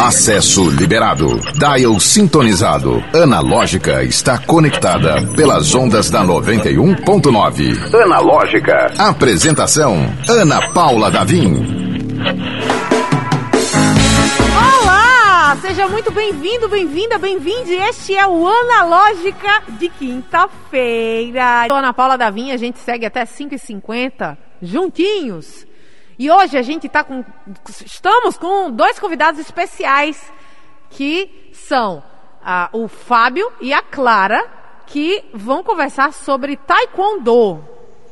Acesso liberado. Dial sintonizado. Analógica está conectada pelas ondas da 91.9. Analógica. Apresentação: Ana Paula Davim. Olá! Seja muito bem-vindo, bem-vinda, bem-vinde. Este é o Analógica de quinta-feira. Sou Ana Paula Davim, a gente segue até 5h50, juntinhos. E hoje a gente está com. Estamos com dois convidados especiais que são ah, o Fábio e a Clara, que vão conversar sobre Taekwondo.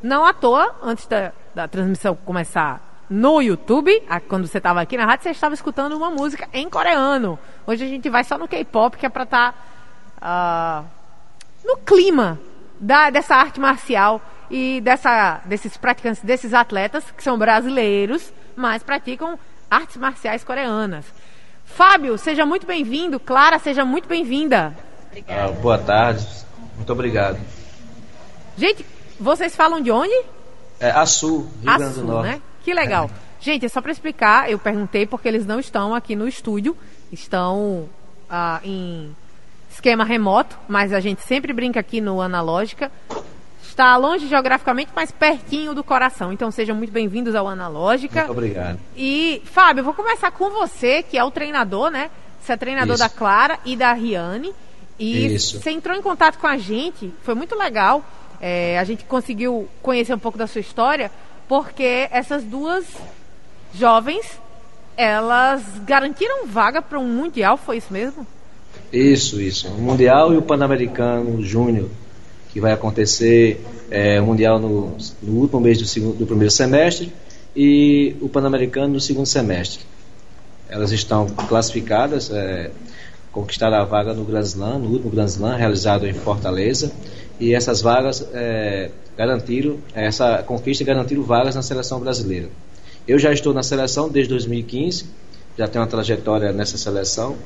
Não à toa, antes da, da transmissão começar no YouTube, quando você estava aqui na rádio, você estava escutando uma música em coreano. Hoje a gente vai só no K-pop, que é para estar tá, uh, no clima da, dessa arte marcial e dessa, desses praticantes, desses atletas que são brasileiros, mas praticam artes marciais coreanas. Fábio, seja muito bem-vindo. Clara, seja muito bem-vinda. Ah, boa tarde. Muito obrigado. Gente, vocês falam de onde? É, Açu, Rio Grande do Norte. Né? Que legal. É. Gente, é só para explicar, eu perguntei porque eles não estão aqui no estúdio, estão ah, em esquema remoto, mas a gente sempre brinca aqui no Analógica está longe geograficamente, mas pertinho do coração. Então sejam muito bem-vindos ao Analógica. Muito obrigado. E, Fábio, eu vou começar com você, que é o treinador, né? Você é treinador Isso. da Clara e da Riane. E Isso. você entrou em contato com a gente, foi muito legal. É, a gente conseguiu conhecer um pouco da sua história, porque essas duas jovens, elas garantiram vaga para um Mundial, foi isso mesmo? Isso, isso. O Mundial e o Pan-Americano Júnior que vai acontecer é, o Mundial no, no, último mês do, segundo, do primeiro semestre e o Pan-Americano no segundo semestre. Elas estão classificadas, é, conquistaram a vaga no Grand Slam, no último Grand Slam realizado em Fortaleza, e essas vagas é, garantiram, essa conquista garantiram vagas na seleção brasileira. Eu já estou na seleção desde 2015, já tenho uma trajetória nessa seleção,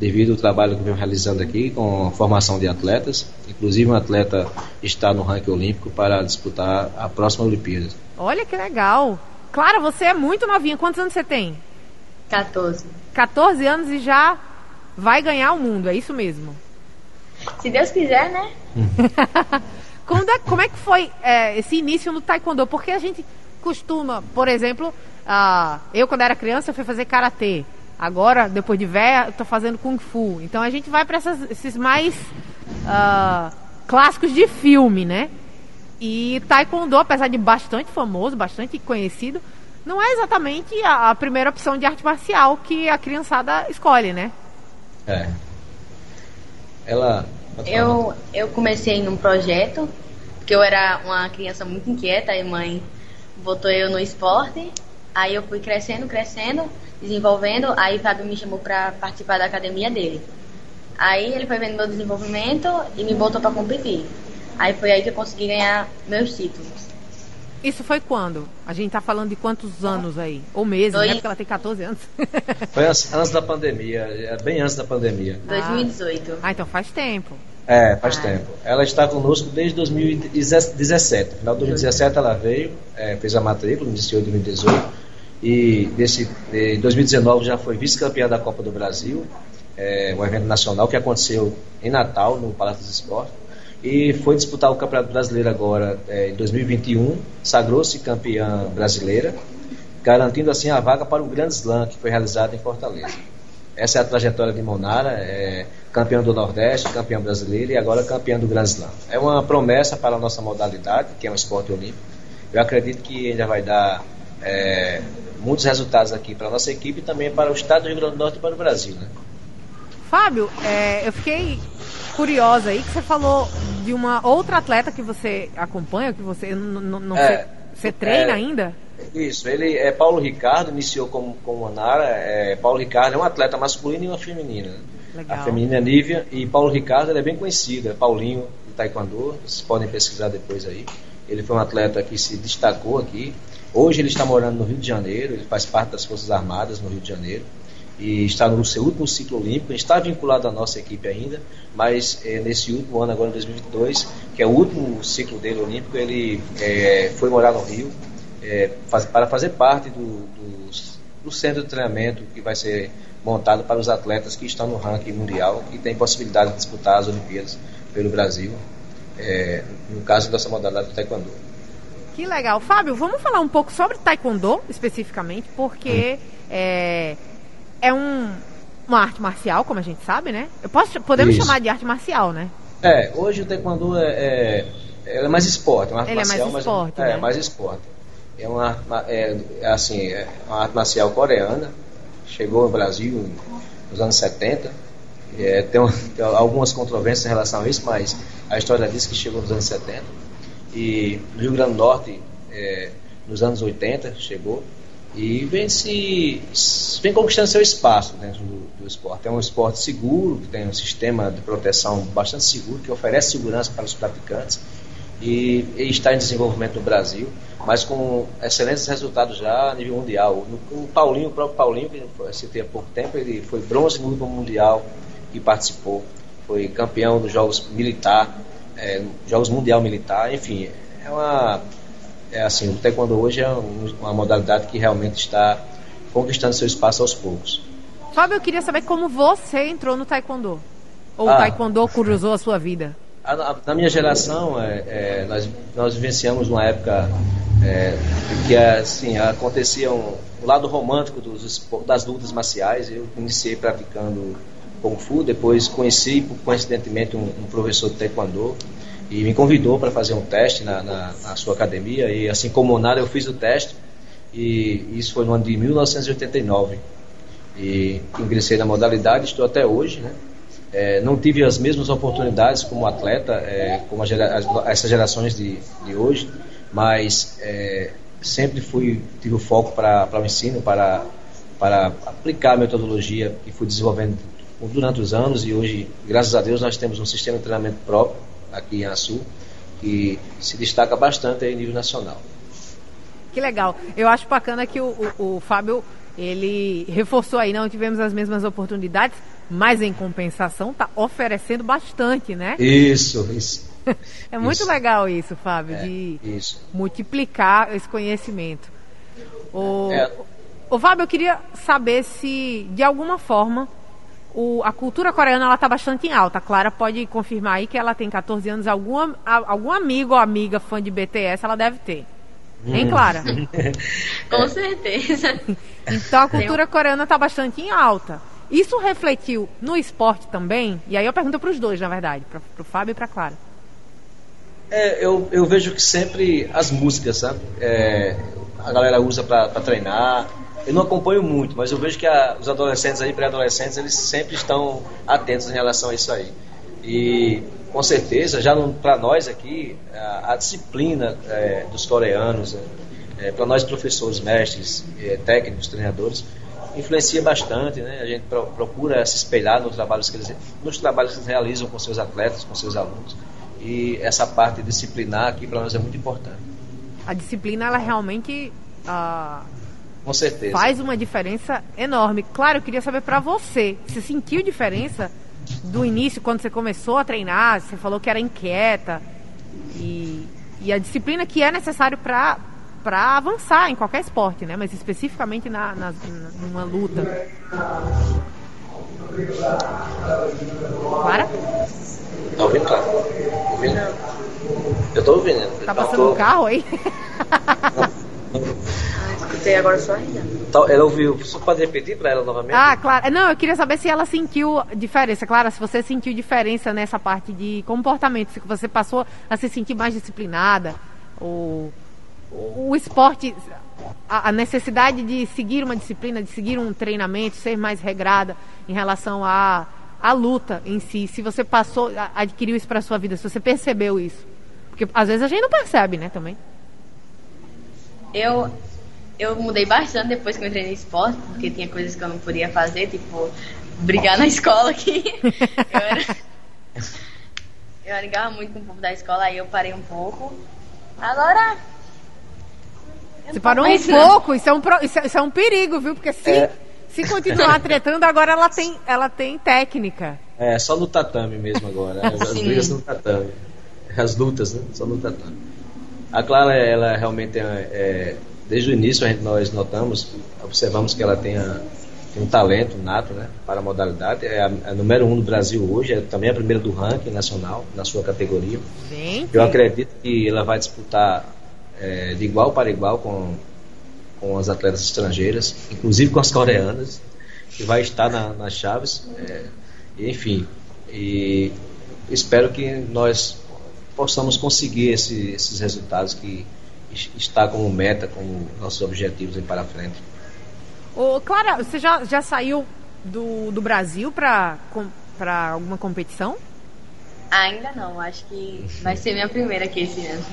devido ao trabalho que venho realizando aqui com a formação de atletas. Inclusive, um atleta está no ranking olímpico para disputar a próxima Olimpíada. Olha que legal! Clara, você é muito novinha. Quantos anos você tem? 14. 14 anos e já vai ganhar o mundo, é isso mesmo? Se Deus quiser, né? como, é, como é que foi é, esse início no taekwondo? Porque a gente costuma, por exemplo, uh, eu quando era criança eu fui fazer karatê. Agora, depois de velha, eu tô fazendo Kung Fu. Então a gente vai para esses mais uh, clássicos de filme, né? E Taekwondo, apesar de bastante famoso, bastante conhecido, não é exatamente a, a primeira opção de arte marcial que a criançada escolhe, né? É. Ela. Eu, eu comecei num projeto, porque eu era uma criança muito inquieta, e mãe botou eu no esporte. Aí eu fui crescendo, crescendo desenvolvendo, aí o Fábio me chamou para participar da academia dele. Aí ele foi vendo meu desenvolvimento e me botou para competir. Aí foi aí que eu consegui ganhar meus títulos. Isso foi quando? A gente tá falando de quantos anos aí? Ou meses, Dois... né? Porque ela tem 14 anos. foi antes da pandemia, é bem antes da pandemia. 2018. Ah, então faz tempo. É, faz ah. tempo. Ela está conosco desde 2017. No final de 2017 ela veio, é, fez a matrícula, iniciou em 2018 e desse, em 2019 já foi vice-campeã da Copa do Brasil, é, um evento nacional que aconteceu em Natal, no Palácio dos Esportes, e foi disputar o Campeonato Brasileiro agora é, em 2021, sagrou-se campeã brasileira, garantindo assim a vaga para o Grande Slam que foi realizado em Fortaleza. Essa é a trajetória de Monara, é, do Nordeste, campeã brasileira e agora campeã do Grand Slam. É uma promessa para a nossa modalidade, que é um esporte olímpico. Eu acredito que ainda vai dar é, muitos resultados aqui para a nossa equipe e também para o estado do Rio Grande do Norte e para o Brasil. Né? Fábio, é, eu fiquei curiosa aí que você falou de uma outra atleta que você acompanha, que você não é, você treina é, ainda? Isso, ele é Paulo Ricardo, iniciou como, como Anara. É, Paulo Ricardo é um atleta masculino e uma feminina. Legal. A feminina é Nívia e Paulo Ricardo é bem conhecido, é Paulinho de Taekwondo, vocês podem pesquisar depois aí. Ele foi um atleta que se destacou aqui, Hoje ele está morando no Rio de Janeiro, ele faz parte das Forças Armadas no Rio de Janeiro e está no seu último ciclo olímpico, está vinculado à nossa equipe ainda, mas é, nesse último ano, agora em 2022, que é o último ciclo dele olímpico, ele é, foi morar no Rio é, faz, para fazer parte do, dos, do centro de treinamento que vai ser montado para os atletas que estão no ranking mundial e têm possibilidade de disputar as Olimpíadas pelo Brasil, é, no caso dessa modalidade do Taekwondo. Que legal. Fábio, vamos falar um pouco sobre Taekwondo especificamente, porque hum. é, é um, uma arte marcial, como a gente sabe, né? Eu posso, podemos Isso. chamar de arte marcial, né? É, hoje o Taekwondo é, é, é mais esporte, uma arte Ele marcial, é mais esporte, mas, né? é mais esporte. É uma, é, assim, é uma arte marcial coreana, chegou ao Brasil nos anos 70. É, tem, tem, algumas controvérsias em relação a isso, mas a história diz que chegou nos anos 70. E no Rio Grande do Norte, é, nos anos 80, chegou. E vem, se, vem conquistando seu espaço dentro do, do esporte. É um esporte seguro, que tem um sistema de proteção bastante seguro, que oferece segurança para os praticantes e, e está em desenvolvimento no Brasil, mas com excelentes resultados já a nível mundial. O, Paulinho, o próprio Paulinho, que eu citei há pouco tempo, ele foi bronze no último mundial e participou, foi campeão dos Jogos Militar, é, Jogos Mundial Militar, enfim, é uma é assim, o taekwondo hoje é uma modalidade que realmente está conquistando seu espaço aos poucos. Fábio, eu queria saber como você entrou no taekwondo. Ou ah, o taekwondo cruzou a sua vida? na minha geração, é, é, nós, nós vivenciamos uma época é, que assim, acontecia um, o lado romântico dos, das lutas marciais. Eu iniciei praticando Kung Fu, depois conheci, coincidentemente, um, um professor de Taekwondo e me convidou para fazer um teste na, na, na, sua academia. E assim como nada eu fiz o teste. E isso foi no ano de 1989 e ingressei na modalidade estou até hoje né? É, não tive as mesmas oportunidades como atleta é, como gera, essas gerações de, de hoje mas é, sempre fui tive o foco para o ensino para para aplicar a metodologia que fui desenvolvendo durante os anos e hoje graças a Deus nós temos um sistema de treinamento próprio aqui em Açu, que se destaca bastante em nível nacional. Que legal. Eu acho bacana que o, o, o Fábio ele reforçou aí, não tivemos as mesmas oportunidades, mas em compensação está oferecendo bastante, né? Isso, isso. é muito isso. legal isso, Fábio, é, de isso. multiplicar esse conhecimento. O, é. o Fábio, eu queria saber se, de alguma forma, o, a cultura coreana ela está bastante em alta. A Clara pode confirmar aí que ela tem 14 anos. Algum, algum amigo ou amiga fã de BTS ela deve ter. Hein, hum. Clara? Com certeza. Então a cultura coreana está bastante em alta. Isso refletiu no esporte também? E aí eu pergunto para os dois, na verdade, para o Fábio e para a Clara. É, eu, eu vejo que sempre as músicas, sabe? É, a galera usa para treinar, eu não acompanho muito, mas eu vejo que a, os adolescentes aí, pré-adolescentes, eles sempre estão atentos em relação a isso aí. E com certeza, já para nós aqui, a, a disciplina é, dos coreanos, é, é para nós professores, mestres, é, técnicos, treinadores, influencia bastante, né? A gente pro, procura se espelhar nos trabalhos que eles, nos trabalhos que eles realizam com seus atletas, com seus alunos. E essa parte disciplinar aqui para nós é muito importante. A disciplina, ela realmente uh, com certeza. Faz uma diferença enorme. Claro, eu queria saber para você, você sentiu diferença do início, quando você começou a treinar? Você falou que era inquieta. E, e a disciplina que é necessário para para avançar em qualquer esporte, né? Mas especificamente na, na, numa luta. Para? Tá ouvindo, claro? Ouvindo? Eu tô ouvindo. Tá passando tô... um carro aí? escutei agora só ainda. Então, ela ouviu. Você pode repetir para ela novamente? Ah, claro. Não, eu queria saber se ela sentiu diferença. Clara, se você sentiu diferença nessa parte de comportamento, se você passou a se sentir mais disciplinada, o, o esporte, a, a necessidade de seguir uma disciplina, de seguir um treinamento, ser mais regrada em relação à a, a luta em si. Se você passou, adquiriu isso para sua vida, se você percebeu isso. Porque às vezes a gente não percebe, né, também. Eu eu mudei bastante depois que eu entrei no esporte, porque tinha coisas que eu não podia fazer, tipo brigar na escola aqui. eu era. Eu ligava muito com o povo da escola, aí eu parei um pouco. Agora. Você parou um pouco, isso é um, isso é, isso é um perigo, viu? Porque se, é... se continuar tretando, agora ela tem, ela tem técnica. É, só no tatame mesmo agora. As brigas no tatame. As lutas, né? Só no tatame. A Clara, ela realmente é, é desde o início gente, nós notamos, observamos que ela tem, a, tem um talento nato né, para a modalidade. É a, a, número um do Brasil hoje, é também a primeira do ranking nacional na sua categoria. Gente. Eu acredito que ela vai disputar é, de igual para igual com, com as atletas estrangeiras, inclusive com as coreanas, que vai estar na, nas chaves. É, enfim, e espero que nós possamos conseguir esse, esses resultados que está como meta, como nossos objetivos aí para frente. Ô, Clara, você já, já saiu do, do Brasil para alguma competição? Ainda não, acho que vai ser minha primeira aqui esse ano.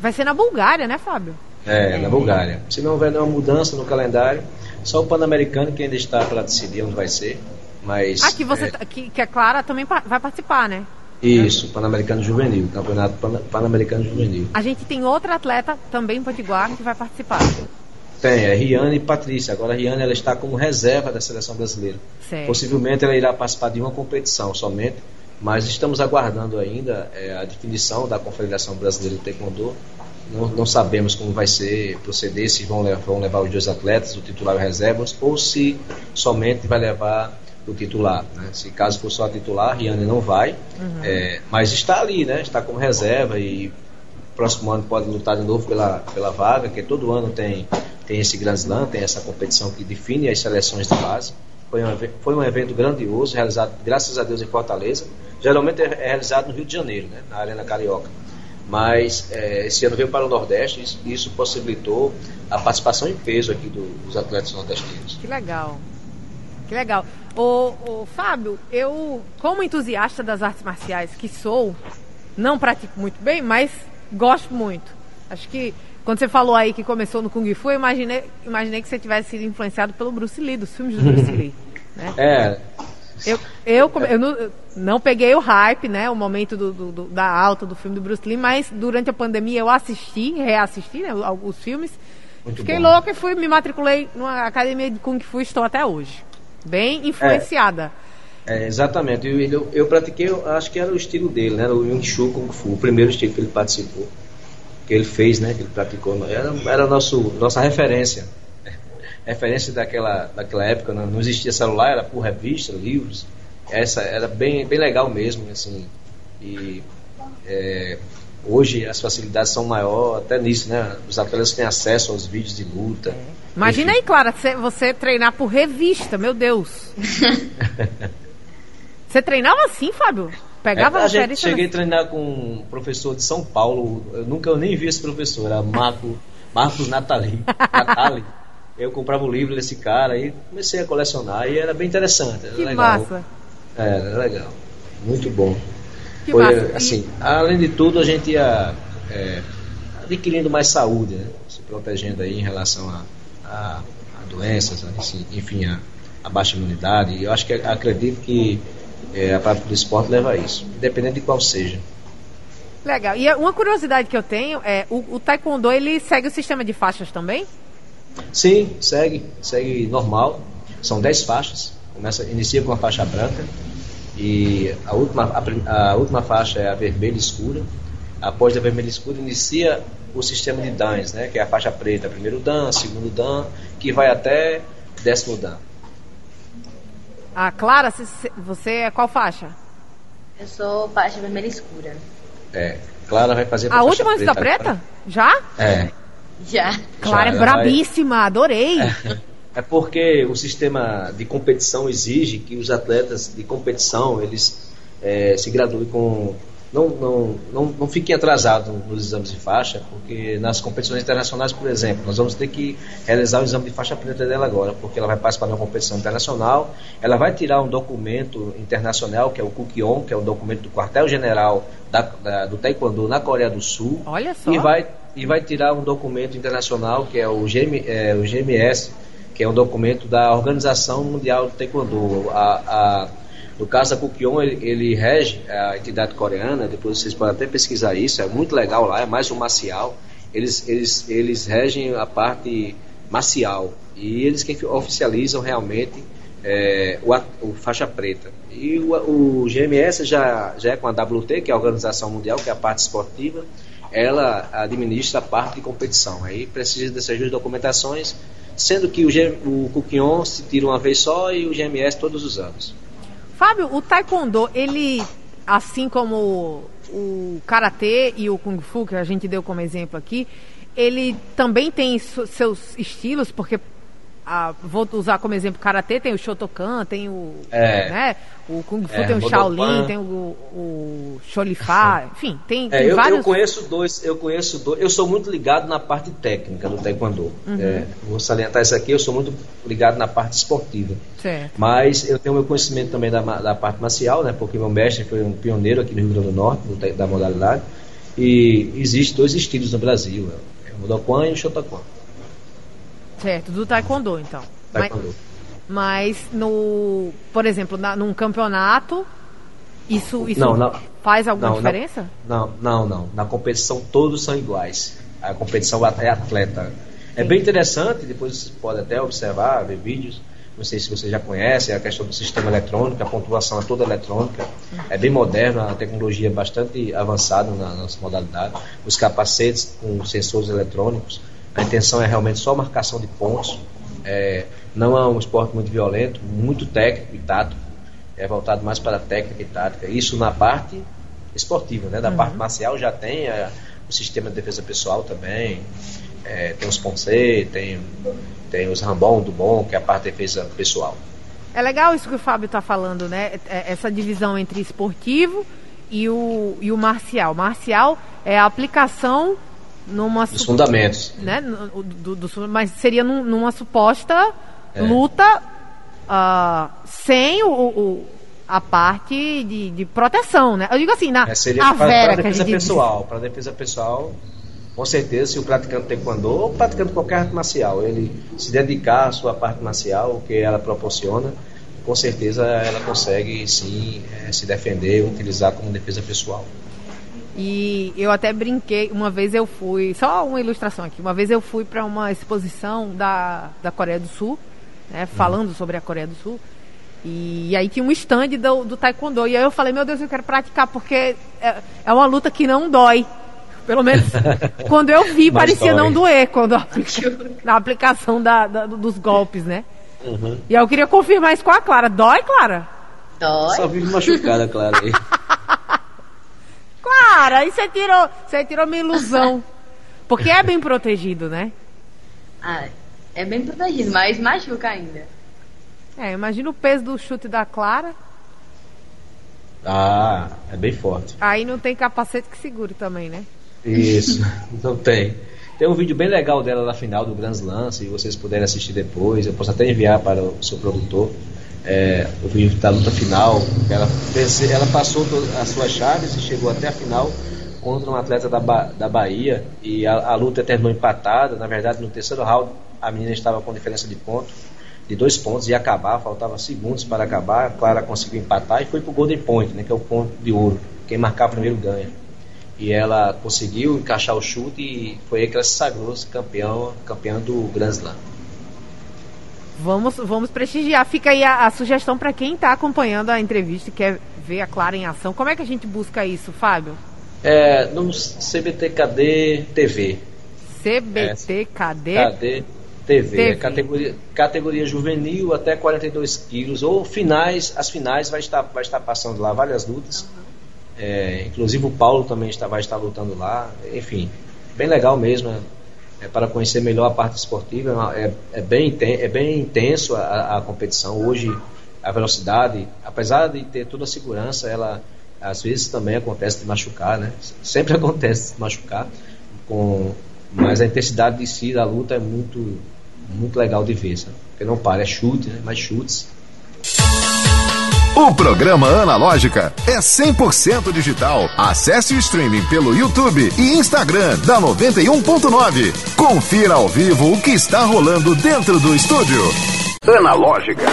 Vai ser na Bulgária, né, Fábio? É, é. na Bulgária. Se não houver nenhuma mudança no calendário, só o Pan-Americano que ainda está para decidir onde vai ser. Mas, ah, que, você, é... que, que a Clara também vai participar, né? Isso, Pan-Americano Juvenil, Campeonato Pan-Americano Juvenil. A gente tem outra atleta também em Potiguar que vai participar. Tem, é Riane e Patrícia. Agora a Riane ela está como reserva da seleção brasileira. Certo. Possivelmente ela irá participar de uma competição somente, mas estamos aguardando ainda é, a definição da Confederação Brasileira de Taekwondo. Não, não, sabemos como vai ser proceder, se vão levar, vão levar os dois atletas, o titular e o reservas, ou se somente vai levar o titular. Né? Se caso for só titular, Riane não vai, uhum. é, mas está ali, né? está como reserva e próximo ano pode lutar de novo pela, pela vaga, que todo ano tem, tem esse Grand Slam, tem essa competição que define as seleções de base. Foi um, foi um evento grandioso, realizado, graças a Deus, em Fortaleza. Geralmente é, é realizado no Rio de Janeiro, né? na Arena Carioca. Mas é, esse ano veio para o Nordeste e isso, isso possibilitou a participação em peso aqui do, dos atletas nordestinos. Que legal. Que legal. O, o Fábio, eu, como entusiasta das artes marciais que sou, não pratico muito bem, mas gosto muito. Acho que quando você falou aí que começou no Kung Fu, eu imaginei, imaginei que você tivesse sido influenciado pelo Bruce Lee, dos filmes do Bruce Lee. Né? É. Eu, eu, eu, não, não, peguei o hype, né? O momento do, do, da alta do filme do Bruce Lee, mas durante a pandemia eu assisti, reassisti né, os filmes. Muito Fiquei bom. louca e fui, me matriculei numa academia de Kung Fu e estou até hoje bem influenciada. É, é exatamente. Eu, eu, eu, pratiquei, acho que era o estilo dele, né? O Wing Chun Kung Fu, o primeiro estilo que ele participou, que ele fez, né? Que ele praticou. Era, era nosso, nossa referência. referência daquela, daquela época, não, não existia celular, era por revista, livros. Essa era bem, bem legal mesmo, assim. E é, hoje as facilidades são maiores até nisso, né? Os atletas têm acesso aos vídeos de luta. É. Imagina Enfim. aí, Clara, você treinar por revista, meu Deus. você treinava assim, Fábio? Pegava é, a gente cheguei a treinar com um professor de São Paulo. Eu nunca eu nem vi esse professor, era Marco, Marcos Natali. Natali. Eu comprava o livro desse cara e comecei a colecionar e era bem interessante. Era que legal. massa. É, era legal. Muito bom. Que Foi, massa. assim, além de tudo, a gente ia é, adquirindo mais saúde, né? se protegendo aí em relação a, a, a doenças, assim, enfim, a, a, baixa imunidade. E eu acho que acredito que é, a prática do esporte leva a isso, independente de qual seja. Legal. E uma curiosidade que eu tenho é o, o taekwondo ele segue o sistema de faixas também? Sim, segue, segue normal. São 10 faixas. Começa, inicia com a faixa branca e a última, a, a última faixa é a vermelha escura. Após a vermelha escura, inicia o sistema de DANs, né, que é a faixa preta, primeiro Dan, segundo Dan, que vai até décimo Dan. Ah, Clara, você é qual faixa? Eu sou faixa vermelha escura. É, Clara vai fazer a última antes da preta? Já? É. Já. Clara Já, é brabíssima, vai... adorei. É. É porque o sistema de competição exige que os atletas de competição eles é, se graduem com não, não, não, não fiquem atrasados nos exames de faixa, porque nas competições internacionais, por exemplo, nós vamos ter que realizar o exame de faixa preta dela agora, porque ela vai participar de uma competição internacional, ela vai tirar um documento internacional, que é o Kukion, que é o documento do quartel-general da, da, do Taekwondo na Coreia do Sul, Olha só. e vai, e vai tirar um documento internacional, que é o, GM, é, o GMS, que é um documento da Organização Mundial do Taekwondo. A, a, no caso da Kukion, ele, ele, rege a entidade coreana, depois vocês podem até pesquisar isso, é muito legal lá, é mais um marcial. Eles, eles, eles regem a parte marcial e eles que oficializam realmente é, o, o, faixa preta. E o, o, GMS já, já é com a WT, que é a Organização Mundial, que é a parte esportiva, ela administra a parte de competição. Aí precisa dessas duas documentações, sendo que o, o Cuquion se tira uma vez só e o GMS todos os anos. Fábio, o Taekwondo, ele, assim como o Karatê e o Kung Fu, que a gente deu como exemplo aqui, ele também tem seus estilos, porque a, vou usar como exemplo karatê, tem o Shotokan, tem o, é. né, o Kung Fu, é, tem o Shaolin, tem o, o Cholifá, enfim, tem, é, tem eu, vários. Eu conheço dois, eu conheço dois, eu sou muito ligado na parte técnica do Taekwondo. Uhum. É, vou salientar isso aqui, eu sou muito ligado na parte esportiva. Certo. Mas eu tenho meu conhecimento também da, da parte marcial, né, porque meu mestre foi um pioneiro aqui no Rio Grande do Norte, da modalidade, e existem dois estilos no Brasil, é o Mudokan e o Shotokan. Certo, do taekwondo, então. Taekwondo. Mas, mas no, por exemplo, na, num campeonato, isso, isso não, não, faz alguma não, diferença? Não, não, não. Na competição todos são iguais. A competição é atleta. É bem interessante, depois você pode até observar, ver vídeos. Não sei se você já conhece, a questão do sistema eletrônico, a pontuação é toda eletrônica. É bem moderna, a tecnologia é bastante avançada na nossa modalidade. Os capacetes com sensores eletrônicos a intenção é realmente só marcação de pontos. É, não é um esporte muito violento, muito técnico e tático. É voltado mais para a técnica e tática. Isso na parte esportiva, né? Da uhum. parte marcial já tem é, o sistema de defesa pessoal também. É, tem os Ponce, tem, tem os Rambon do Bom, que é a parte de defesa pessoal. É legal isso que o Fábio está falando, né? É, essa divisão entre esportivo e o, e o marcial. Marcial é a aplicação numa Os fundamentos. Né, do, do, mas seria num, numa suposta é. luta uh, sem o, o, a parte de, de, proteção, né? Eu digo assim, na é, seria a pra, Vera, pra defesa pessoal, para defesa pessoal, com certeza, se o praticante taekwondo ou praticante qualquer arte marcial, ele se dedicar à sua parte marcial, o que ela proporciona, com certeza ela consegue sim é, se defender, utilizar como defesa pessoal. E eu até brinquei, uma vez eu fui, só uma ilustração aqui, uma vez eu fui para uma exposição da, da Coreia do Sul, né, falando sobre a Coreia do Sul. E, e aí tinha um stand do, do Taekwondo. E aí eu falei, meu Deus, eu quero praticar, porque é, é uma luta que não dói. Pelo menos quando eu vi, parecia dói. não doer quando na aplicação da, da, dos golpes, né? Uhum. E aí eu queria confirmar isso com a Clara. Dói, Clara? Dói. Só vive machucada, Clara. Aí. Clara, aí você tirou, você tirou minha ilusão. Porque é bem protegido, né? Ah, é bem protegido, mas machuca ainda. É, imagina o peso do chute da Clara. Ah, é bem forte. Aí não tem capacete que segure também, né? Isso, não tem. Tem um vídeo bem legal dela na final do Grand Slam, se vocês puderem assistir depois. Eu posso até enviar para o seu produtor é, o vídeo da luta final. Ela, ela passou as suas chaves e chegou até a final contra um atleta da, da Bahia e a, a, luta terminou empatada. Na verdade, no terceiro round, a menina estava com diferença de ponto, de dois pontos, ia acabar, faltava segundos para acabar. A Clara conseguiu empatar e foi para o Golden Point, né, que é o ponto de ouro. Quem marcar primeiro ganha. E ela conseguiu encaixar o chute e foi aí que ela se sagrou campeão, campeã do Grand Slam. Vamos, vamos prestigiar. Fica aí a, a sugestão para quem está acompanhando a entrevista e quer ver a Clara em ação. Como é que a gente busca isso, Fábio? É, no CBTKD TV. CBTKD é, KD TV. TV. É categoria, categoria juvenil até 42 quilos. Ou finais, as finais vai estar, vai estar passando lá várias lutas. Uhum. É, inclusive o Paulo também está, vai estar lutando lá. Enfim, bem legal mesmo é, para conhecer melhor a parte esportiva. É, é, bem, é bem intenso a, a, competição. Hoje, a velocidade, apesar de ter toda a segurança, ela às vezes também acontece de machucar, né? Sempre acontece de machucar, com, mas a intensidade de si da luta é muito, muito legal de ver, sabe? Porque não para, é chute, né? Mais chutes. O programa Analógica é 100% digital. Acesse o streaming pelo YouTube e Instagram da 91.9. Confira ao vivo o que está rolando dentro do estúdio. Analógica.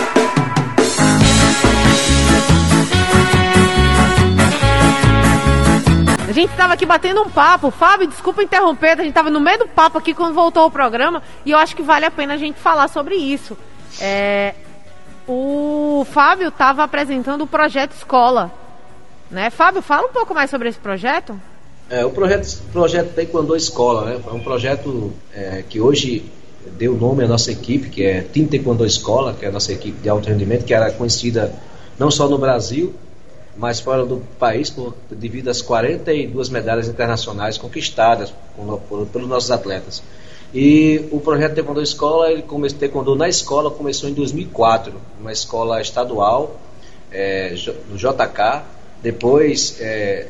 A gente estava aqui batendo um papo. Fábio, desculpa interromper, a gente estava no meio do papo aqui quando voltou o programa e eu acho que vale a pena a gente falar sobre isso. É, o Fábio estava apresentando o projeto Escola. Né? Fábio, fala um pouco mais sobre esse projeto. É, o projeto, projeto Taekwondo Escola, né? Foi um projeto é, que hoje deu nome à nossa equipe, que é Team Taekwondo Escola, que é a nossa equipe de alto rendimento, que era conhecida não só no Brasil, mas fora do país, por, devido às 42 medalhas internacionais conquistadas por, por, pelos nossos atletas. E o projeto Taekwondo Escola, ele começou, Taekwondo na escola começou em 2004, uma escola estadual, é, no JK. Depois é,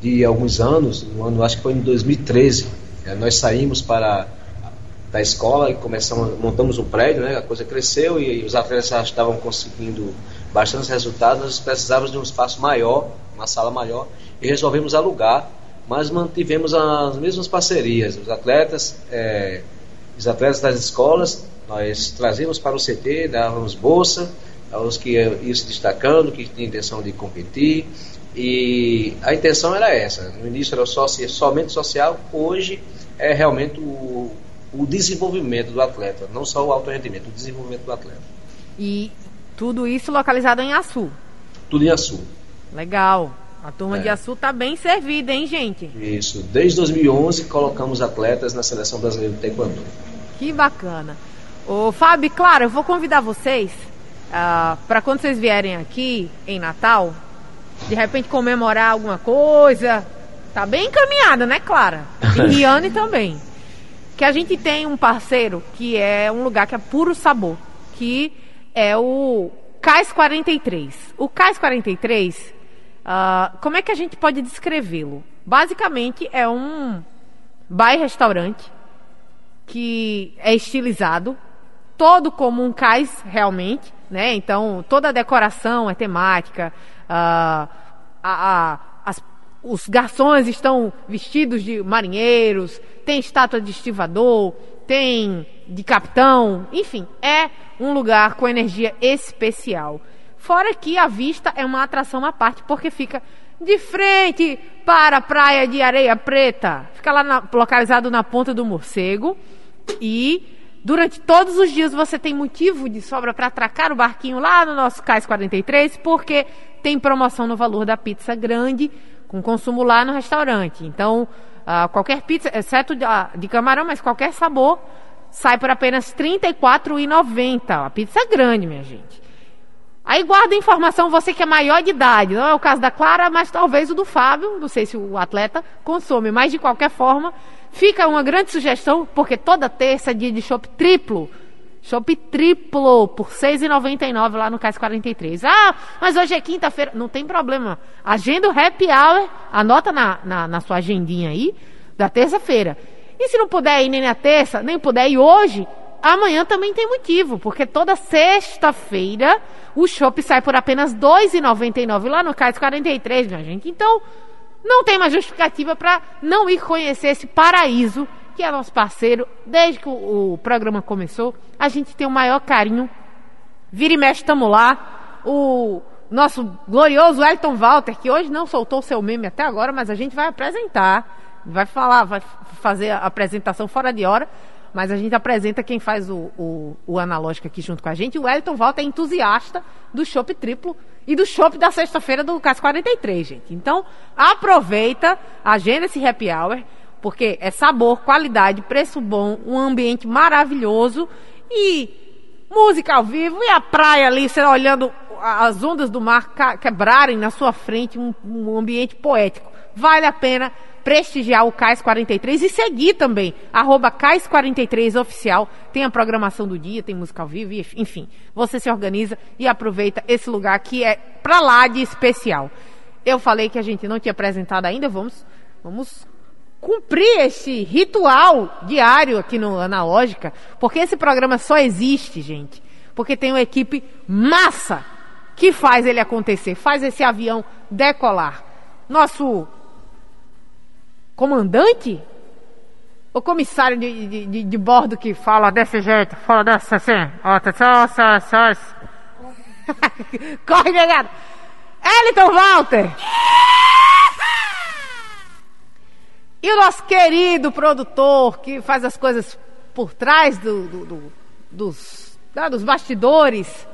de alguns anos, no ano, acho que foi em 2013, é, nós saímos para da escola e começamos, montamos um prédio, né, a coisa cresceu e, e os atletas já estavam conseguindo bastantes resultados, nós precisávamos de um espaço maior, uma sala maior, e resolvemos alugar, mas mantivemos as mesmas parcerias. Os atletas, é, os atletas das escolas, nós trazíamos para o CT, dávamos bolsa aos que iam se destacando, que tinham intenção de competir, e a intenção era essa. No início era só, somente social, hoje é realmente o, o desenvolvimento do atleta, não só o alto rendimento, o desenvolvimento do atleta. E tudo isso localizado em Açu. Tudo em Açu. Legal. A turma é. de Açu está bem servida, hein, gente? Isso. Desde 2011 colocamos atletas na seleção brasileira de taekwondo. Que bacana. Ô, Fábio, claro, eu vou convidar vocês ah, para quando vocês vierem aqui em Natal, de repente comemorar alguma coisa. Tá bem encaminhada, né, Clara? E Riane também. Que a gente tem um parceiro que é um lugar que é puro sabor, que é o Cais 43. O Cais 43, uh, como é que a gente pode descrevê-lo? Basicamente é um bar-restaurante que é estilizado, todo como um cais realmente, né? Então toda a decoração é temática, uh, a, a, as, os garçons estão vestidos de marinheiros, tem estátua de estivador, tem de capitão, enfim, é um lugar com energia especial. Fora que a vista é uma atração à parte, porque fica de frente para a praia de Areia Preta. Fica lá na, localizado na ponta do morcego. E durante todos os dias você tem motivo de sobra para atracar o barquinho lá no nosso Cais 43, porque tem promoção no valor da pizza grande, com consumo lá no restaurante. Então, uh, qualquer pizza, exceto de, uh, de camarão, mas qualquer sabor sai por apenas R$ 34,90. A pizza é grande, minha gente. Aí guarda a informação, você que é maior de idade. Não é o caso da Clara, mas talvez o do Fábio. Não sei se o atleta consome. Mas de qualquer forma, fica uma grande sugestão, porque toda terça é dia de chopp triplo. Chopp triplo por R$ 6,99 lá no Cais 43. Ah, mas hoje é quinta-feira. Não tem problema. Agenda o happy hour. Anota na, na, na sua agendinha aí da terça-feira. E se não puder ir nem na terça, nem puder ir hoje, amanhã também tem motivo, porque toda sexta-feira o shopping sai por apenas R$ 2,99 lá no Cais 43, minha gente. Então, não tem mais justificativa para não ir conhecer esse paraíso que é nosso parceiro desde que o, programa começou. A gente tem o maior carinho. Vira e mexe, estamos lá. O nosso glorioso Elton Walter, que hoje não soltou seu meme até agora, mas a gente vai apresentar vai falar, vai fazer a apresentação fora de hora, mas a gente apresenta quem faz o, o, o analógico aqui junto com a gente. O Wellington Volta é entusiasta do chopp triplo e do chopp da sexta-feira do Cas 43, gente. Então, aproveita, agenda esse happy hour, porque é sabor, qualidade, preço bom, um ambiente maravilhoso e música ao vivo e a praia ali, você olhando as ondas do mar quebrarem na sua frente, um, um ambiente poético. Vale a pena prestigiar o CAIS 43 e seguir também, arroba CAIS 43 oficial. Tem a programação do dia, tem música ao vivo, enfim. Você se organiza e aproveita esse lugar que é pra lá de especial. Eu falei que a gente não tinha apresentado ainda, vamos, vamos cumprir esse ritual diário aqui no Analógica, porque esse programa só existe, gente, porque tem uma equipe massa que faz ele acontecer, faz esse avião decolar. Nosso comandante? O comissário de, de, de, de bordo que fala desse jeito, fala dessa assim, atenção, senhores. Corre, negado! Eliton Walter! E o nosso querido produtor que faz as coisas por trás do, do, do, dos, né, dos bastidores,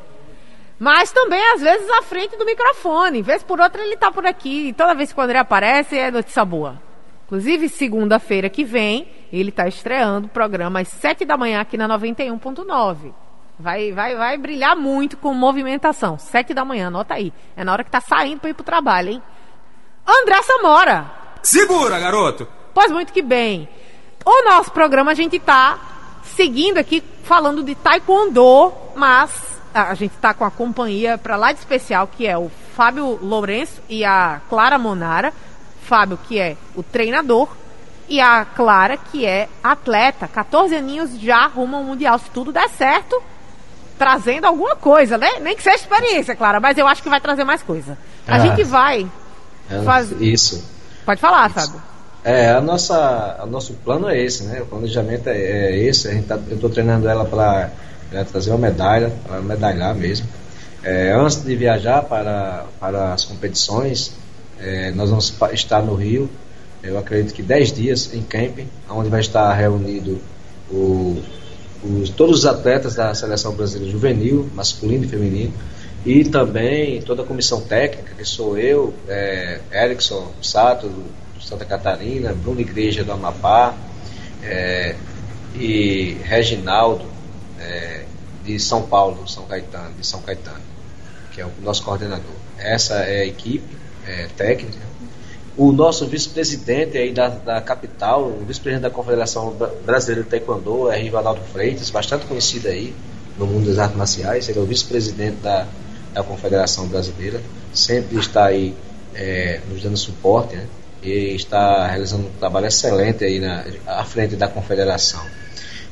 mas também às vezes à frente do microfone. Vez por outra ele está por aqui. E toda vez que o André aparece é notícia boa. Inclusive, segunda-feira que vem, ele está estreando o programa às 7 da manhã aqui na 91.9. Vai, vai, vai brilhar muito com movimentação. 7 da manhã, anota aí. É na hora que tá saindo para ir pro trabalho, hein? André Samora. Segura, garoto. Pois muito que bem. O nosso programa a gente tá seguindo aqui falando de taekwondo, mas a gente tá com a companhia para lá de especial que é o Fábio Lourenço e a Clara Monara. Fábio que é o treinador e a Clara que é atleta. 14 aninhos já rumo ao mundial se tudo der certo. Trazendo alguma coisa, né? Nem que seja experiência, Clara, mas eu acho que vai trazer mais coisa. A Ah. gente vai É, Faz- Isso. Pode falar, Fábio. É, a nossa, o nosso plano é esse, né? O planejamento é, é esse. A gente tá, eu estou treinando ela para trazer uma medalha, para medalhar mesmo. É, antes de viajar para, para as competições, é, nós vamos estar no Rio, eu acredito que 10 dias em camping, onde vai estar reunido o, os, todos os atletas da seleção brasileira juvenil, masculino e feminino, e também toda a comissão técnica, que sou eu, é, Erickson Sato, do Santa Catarina, Bruno Igreja do Amapá, é, e Reginaldo, é, de São Paulo, São Caetano, de São Caetano, que é o nosso coordenador. Essa é a equipe é, técnica. O nosso vice-presidente aí da, da capital, o vice-presidente da Confederação Bra- Brasileira de Taekwondo, é Rivaldo Freitas, bastante conhecido aí no mundo das artes marciais. Ele é o vice-presidente da, da Confederação Brasileira, sempre está aí é, nos dando suporte, né? E está realizando um trabalho excelente aí na, à frente da Confederação.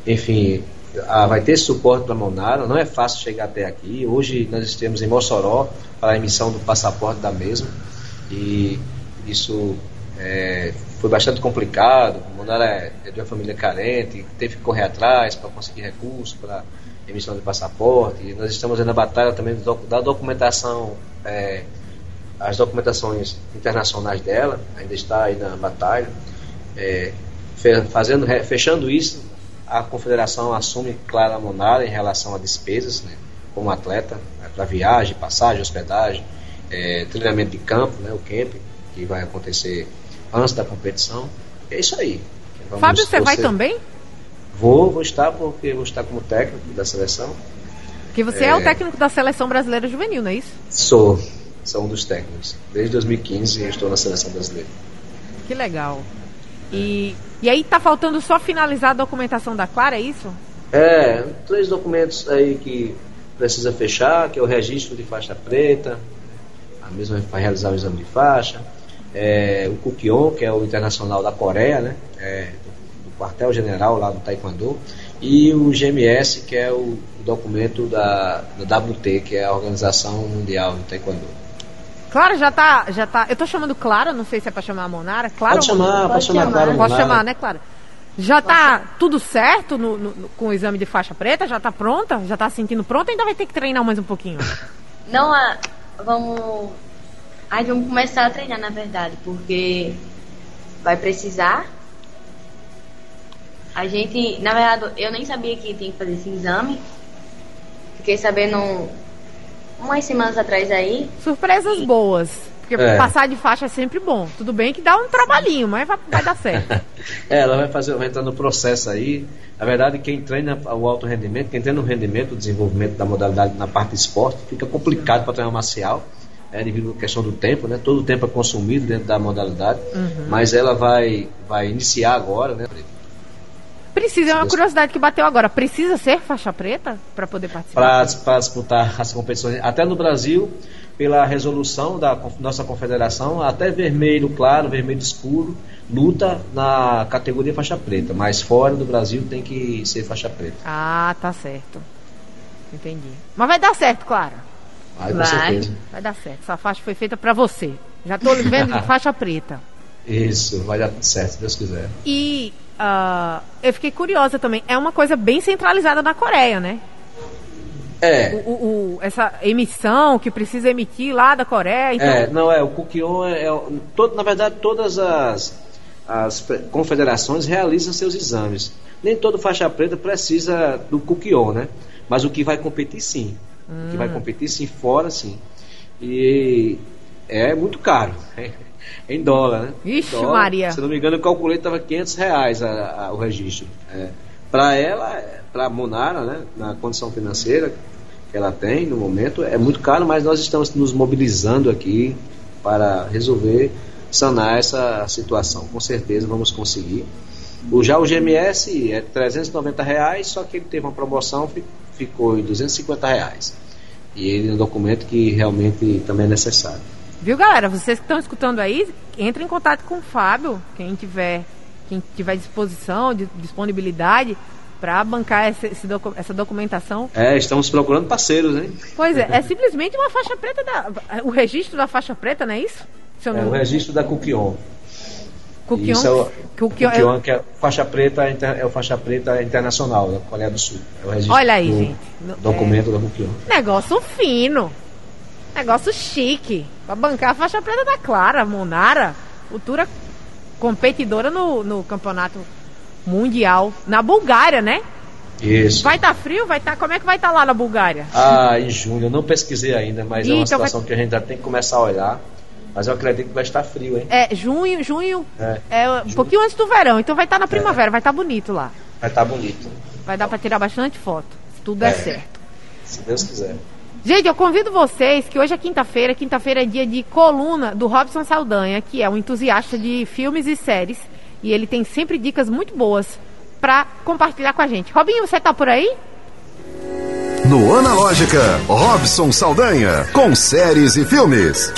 Enfim, ah, vai ter suporte para Monara, não é fácil chegar até aqui. Hoje nós estamos em Mossoró para a emissão do passaporte da mesma e isso é, foi bastante complicado. Monara é, é de uma família carente, teve que correr atrás para conseguir recursos para emissão de passaporte. E nós estamos na batalha também do da documentação, é, as documentações internacionais dela, ainda está aí na batalha. É, fazendo, fechando isso, a confederação assume Clara Monara em relação a despesas, né, como atleta, para viagem, passagem, hospedagem, é, treinamento de campo, né, o camp, que vai acontecer antes da competição. É isso aí. Vamos Fábio, você vai também? Vou, vou estar, porque vou estar como técnico da seleção. Porque você é. o técnico da seleção brasileira juvenil, não é isso? Sou, sou um dos técnicos. Desde 2015 eu estou na seleção brasileira. Que legal. E, e aí tá faltando só finalizar a documentação da Clara, é isso? É, três documentos aí que precisa fechar, que é o registro de faixa preta, a mesma vai realizar o exame de faixa, é, o Kukion, que é o internacional da Coreia, né, é, do quartel-general lá do Taekwondo, e o GMS, que é o, documento da, da WT, que é a Organização Mundial do Taekwondo. Clara já tá, já tá. Eu tô chamando Clara, não sei se é pra chamar a Monara. Clara Pode chamar, pode, Pode chamar, chamar. Clara Posso Monara. chamar, né, Clara? Já tá tudo certo no, no- no- com o exame de faixa preta? Já tá pronta? Já tá se sentindo pronta? Ainda vai ter que treinar mais um pouquinho. Não, ah, vamos. Aí vamos começar a treinar, na verdade, porque vai precisar. A gente, na verdade, eu nem sabia que tinha que fazer esse exame. Fiquei sabendo umas semanas atrás aí. Surpresas boas. Porque É. passar de faixa é sempre bom. Tudo bem que dá um trabalhinho, mas vai, vai dar certo. É, ela vai fazer, vai entrar no processo aí. Na verdade, quem treina o alto rendimento, quem treina o rendimento, o desenvolvimento da modalidade na parte de esporte, fica complicado para treinar marcial, é, devido à questão do tempo, né? Todo o tempo é consumido dentro da modalidade, mas ela vai, vai iniciar agora, né? Precisa, é uma curiosidade que bateu agora. Precisa ser faixa preta para poder participar? Para disputar as competições, até no Brasil, pela resolução da nossa confederação, até vermelho claro, vermelho escuro, luta na categoria faixa preta, mas fora do Brasil tem que ser faixa preta. Ah, tá certo. Entendi. Mas vai dar certo, Clara. Aí, com Vai. certeza. Vai dar certo. Essa faixa foi feita para você. Já tô vendo de faixa preta. Isso, vai dar certo, se Deus quiser. E ah, eu fiquei curiosa também. É uma coisa bem centralizada na Coreia, né? O, É, o- o- essa emissão que precisa emitir lá da Coreia. Então, é, não é, o Kukion é, é o- todo, na verdade todas as, as fe- confederações realizam seus exames. Nem todo faixa preta precisa do Kukion, né? Mas o que vai competir sim. O que vai competir sim fora sim. E é muito caro. É, em dólar, né? Ixi, dólar, Maria. Se não me engano, eu calculei que estava 500 reais a, a, o registro. É. Para ela, para a Monara, né, na condição financeira que ela tem no momento, é muito caro, mas nós estamos nos mobilizando aqui para resolver, sanar essa situação. Com certeza vamos conseguir. O, já o GMS é 390 reais, só que ele teve uma promoção, ficou em 250 reais. E ele é um documento que realmente também é necessário. Viu, galera? Vocês que estão escutando aí, entre em contato com o Fábio, quem tiver, quem tiver disposição, disponibilidade para bancar esse, esse docu essa documentação. É, estamos procurando parceiros, hein? Pois é, é simplesmente uma faixa preta da. O registro da faixa preta, não é isso? É o registro da Cuquion. Cuquion, isso é o, Cuquion, Cuquion é... que é faixa preta é o faixa preta internacional da Coreia do Sul. É o registro Olha aí, gente. Documento é... da Cuquion. Negócio fino. Negócio chique. Pra bancar a faixa preta da Clara, Monara, futura competidora no, no campeonato mundial. Na Bulgária, né? Isso. Vai estar tá frio? Vai estar. Tá... Como é que vai estar tá lá na Bulgária? Ah, em junho. Eu não pesquisei ainda, mas é uma então situação vai... que a gente já tem que começar a olhar. Mas eu acredito que vai estar frio, hein? É, junho, junho é, é um junho. pouquinho antes do verão, então vai estar na primavera, é. vai estar bonito lá. Vai estar bonito. Vai dar para tirar bastante foto, se tudo é. certo. Se Deus quiser. Gente, eu convido vocês que hoje é quinta-feira, quinta-feira é dia de coluna do Robson Saldanha, que é um entusiasta de filmes e séries, e ele tem sempre dicas muito boas para compartilhar com a gente. Robinho, você tá por aí? No Analógica, Robson Saldanha, com séries e filmes.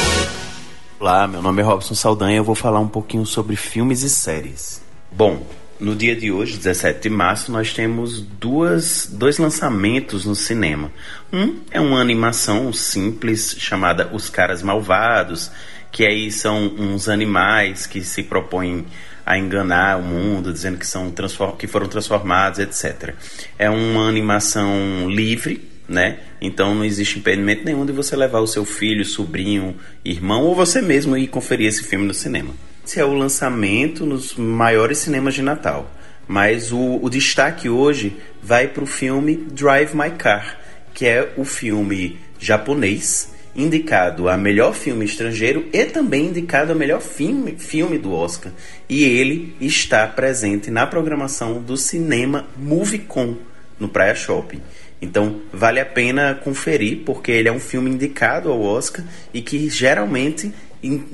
Olá, meu nome é Robson Saldanha e eu vou falar um pouquinho sobre filmes e séries. Bom, no dia de hoje, 17 de março, nós temos duas, dois lançamentos no cinema. Um é uma animação simples chamada Os Caras Malvados, que aí são uns animais que se propõem a enganar o mundo, dizendo que, são que foram transformados, etc. É uma animação livre, né? Então não existe impedimento nenhum de você levar o seu filho, sobrinho, irmão ou você mesmo e conferir esse filme no cinema. Esse é o lançamento nos maiores cinemas de Natal. Mas o, o destaque hoje vai para o filme Drive My Car, que é o filme japonês indicado a melhor filme estrangeiro e também indicado a melhor filme, filme do Oscar. E ele está presente na programação do cinema MovieCon no Praia Shopping. Então vale a pena conferir, porque ele é um filme indicado ao Oscar e que geralmente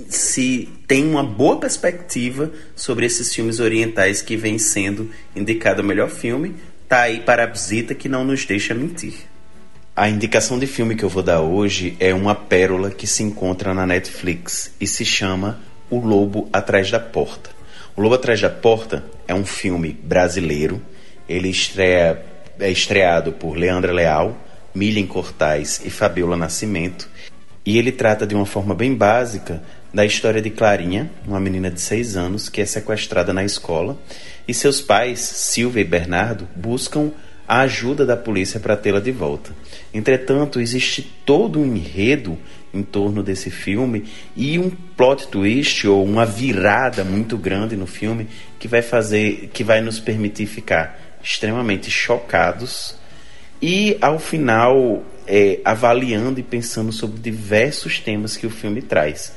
se tem uma boa perspectiva sobre esses filmes orientais que vem sendo indicado ao melhor filme. Tá aí para a visita que não nos deixa mentir. A indicação de filme que eu vou dar hoje é uma pérola que se encontra na Netflix e se chama O Lobo Atrás da Porta. O Lobo Atrás da Porta é um filme brasileiro. Ele estreia é estreado por Leandra Leal, Milian Cortais e Fabiola Nascimento, e ele trata de uma forma bem básica da história de Clarinha, uma menina de 6 anos que é sequestrada na escola, e seus pais, Silvia e Bernardo, buscam a ajuda da polícia para tê-la de volta. Entretanto, existe todo um enredo em torno desse filme e um plot twist ou uma virada muito grande no filme que vai fazer, que vai nos permitir ficar extremamente chocados e, ao final, é, avaliando e pensando sobre diversos temas que o filme traz.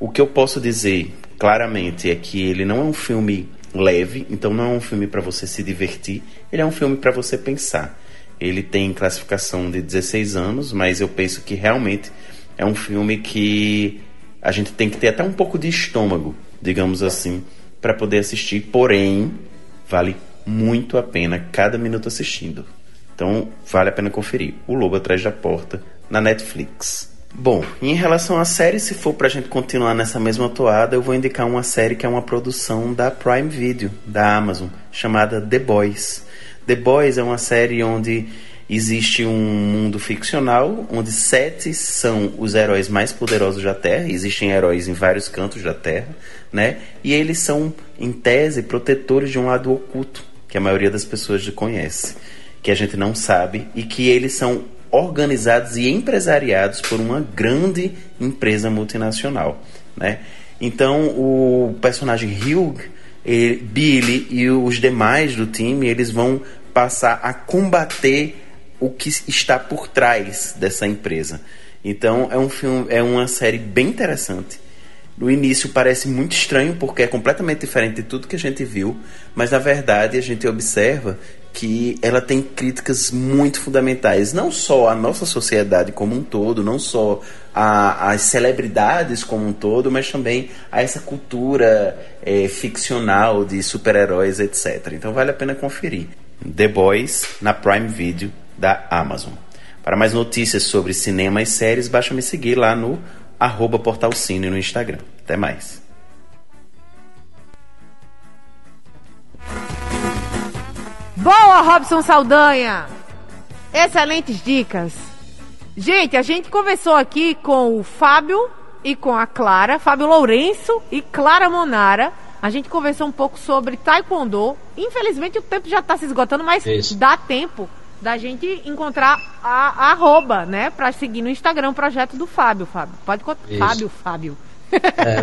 O que eu posso dizer claramente é que ele não é um filme leve, então não é um filme para você se divertir, ele é um filme para você pensar. Ele tem classificação de 16 anos, mas eu penso que realmente é um filme que a gente tem que ter até um pouco de estômago, digamos assim, para poder assistir, porém, vale muito a pena cada minuto assistindo. Então vale a pena conferir. O Lobo Atrás da Porta na Netflix. Bom, em relação à série, se for pra gente continuar nessa mesma toada, eu vou indicar uma série que é uma produção da Prime Video, da Amazon, chamada The Boys. The Boys é uma série onde existe um mundo ficcional onde sete são os heróis mais poderosos da Terra. Existem heróis em vários cantos da Terra, né? E eles são, em tese, protetores de um lado oculto que a maioria das pessoas conhece, que a gente não sabe e que eles são organizados e empresariados por uma grande empresa multinacional, né? Então o personagem Hugh, ele, Billy e os demais do time eles vão passar a combater o que está por trás dessa empresa. Então é um filme, é uma série bem interessante. No início parece muito estranho porque é completamente diferente de tudo que a gente viu, mas na verdade a gente observa que ela tem críticas muito fundamentais, não só à nossa sociedade como um todo, não só às celebridades como um todo, mas também a essa cultura é, ficcional de super-heróis, etc. Então vale a pena conferir. The Boys na Prime Video da Amazon. Para mais notícias sobre cinema e séries, basta me seguir lá no arroba portalcine no Instagram. Até mais. Boa, Robson Saldanha! Excelentes dicas. Gente, a gente conversou aqui com o Fábio e com a Clara, Fábio Lourenço e Clara Monara. A gente conversou um pouco sobre Taekwondo. Infelizmente o tempo já está se esgotando, mas Isso. dá tempo da gente encontrar a, a arroba, né? Para seguir no Instagram o projeto do Fábio, Fábio. Pode Isso. Fábio, Fábio. É.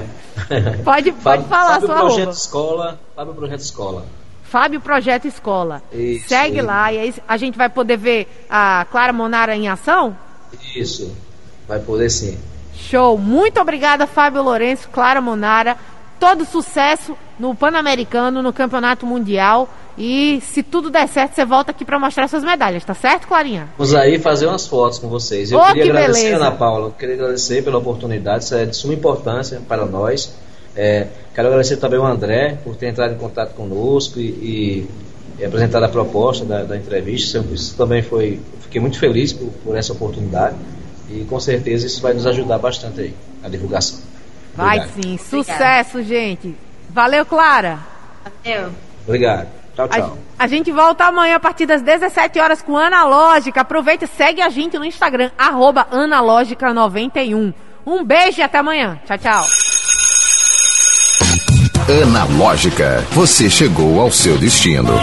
pode, pode Fábio, falar Fábio sua Projeto arroba. Escola, Fábio Projeto Escola. Fábio Projeto Escola. Isso, Segue lá e aí a gente vai poder ver a Clara Monara em ação? Isso, vai poder sim. Show. Muito obrigada, Fábio Lourenço, Clara Monara. Todo sucesso no Pan-Americano, no Campeonato Mundial. E se tudo der certo, você volta aqui para mostrar suas medalhas, tá certo, Clarinha? Vamos aí fazer umas fotos com vocês. Eu oh, queria que agradecer, beleza. Ana Paula, queria agradecer pela oportunidade, isso é de suma importância para nós. É, quero agradecer também o André por ter entrado em contato conosco e, e, e apresentado a proposta da, da entrevista. Isso, também foi. Fiquei muito feliz por, por, essa oportunidade e com certeza isso vai nos ajudar bastante aí na divulgação. Vai Obrigado. sim, sucesso, Obrigada. gente. Valeu, Clara. Valeu. Obrigado. Tchau, tchau. A, a, gente volta amanhã a partir das 17 horas com Analógica. Aproveita e segue a gente no Instagram, analógica91. Um beijo e até amanhã. Tchau, tchau. Analógica, você chegou ao seu destino.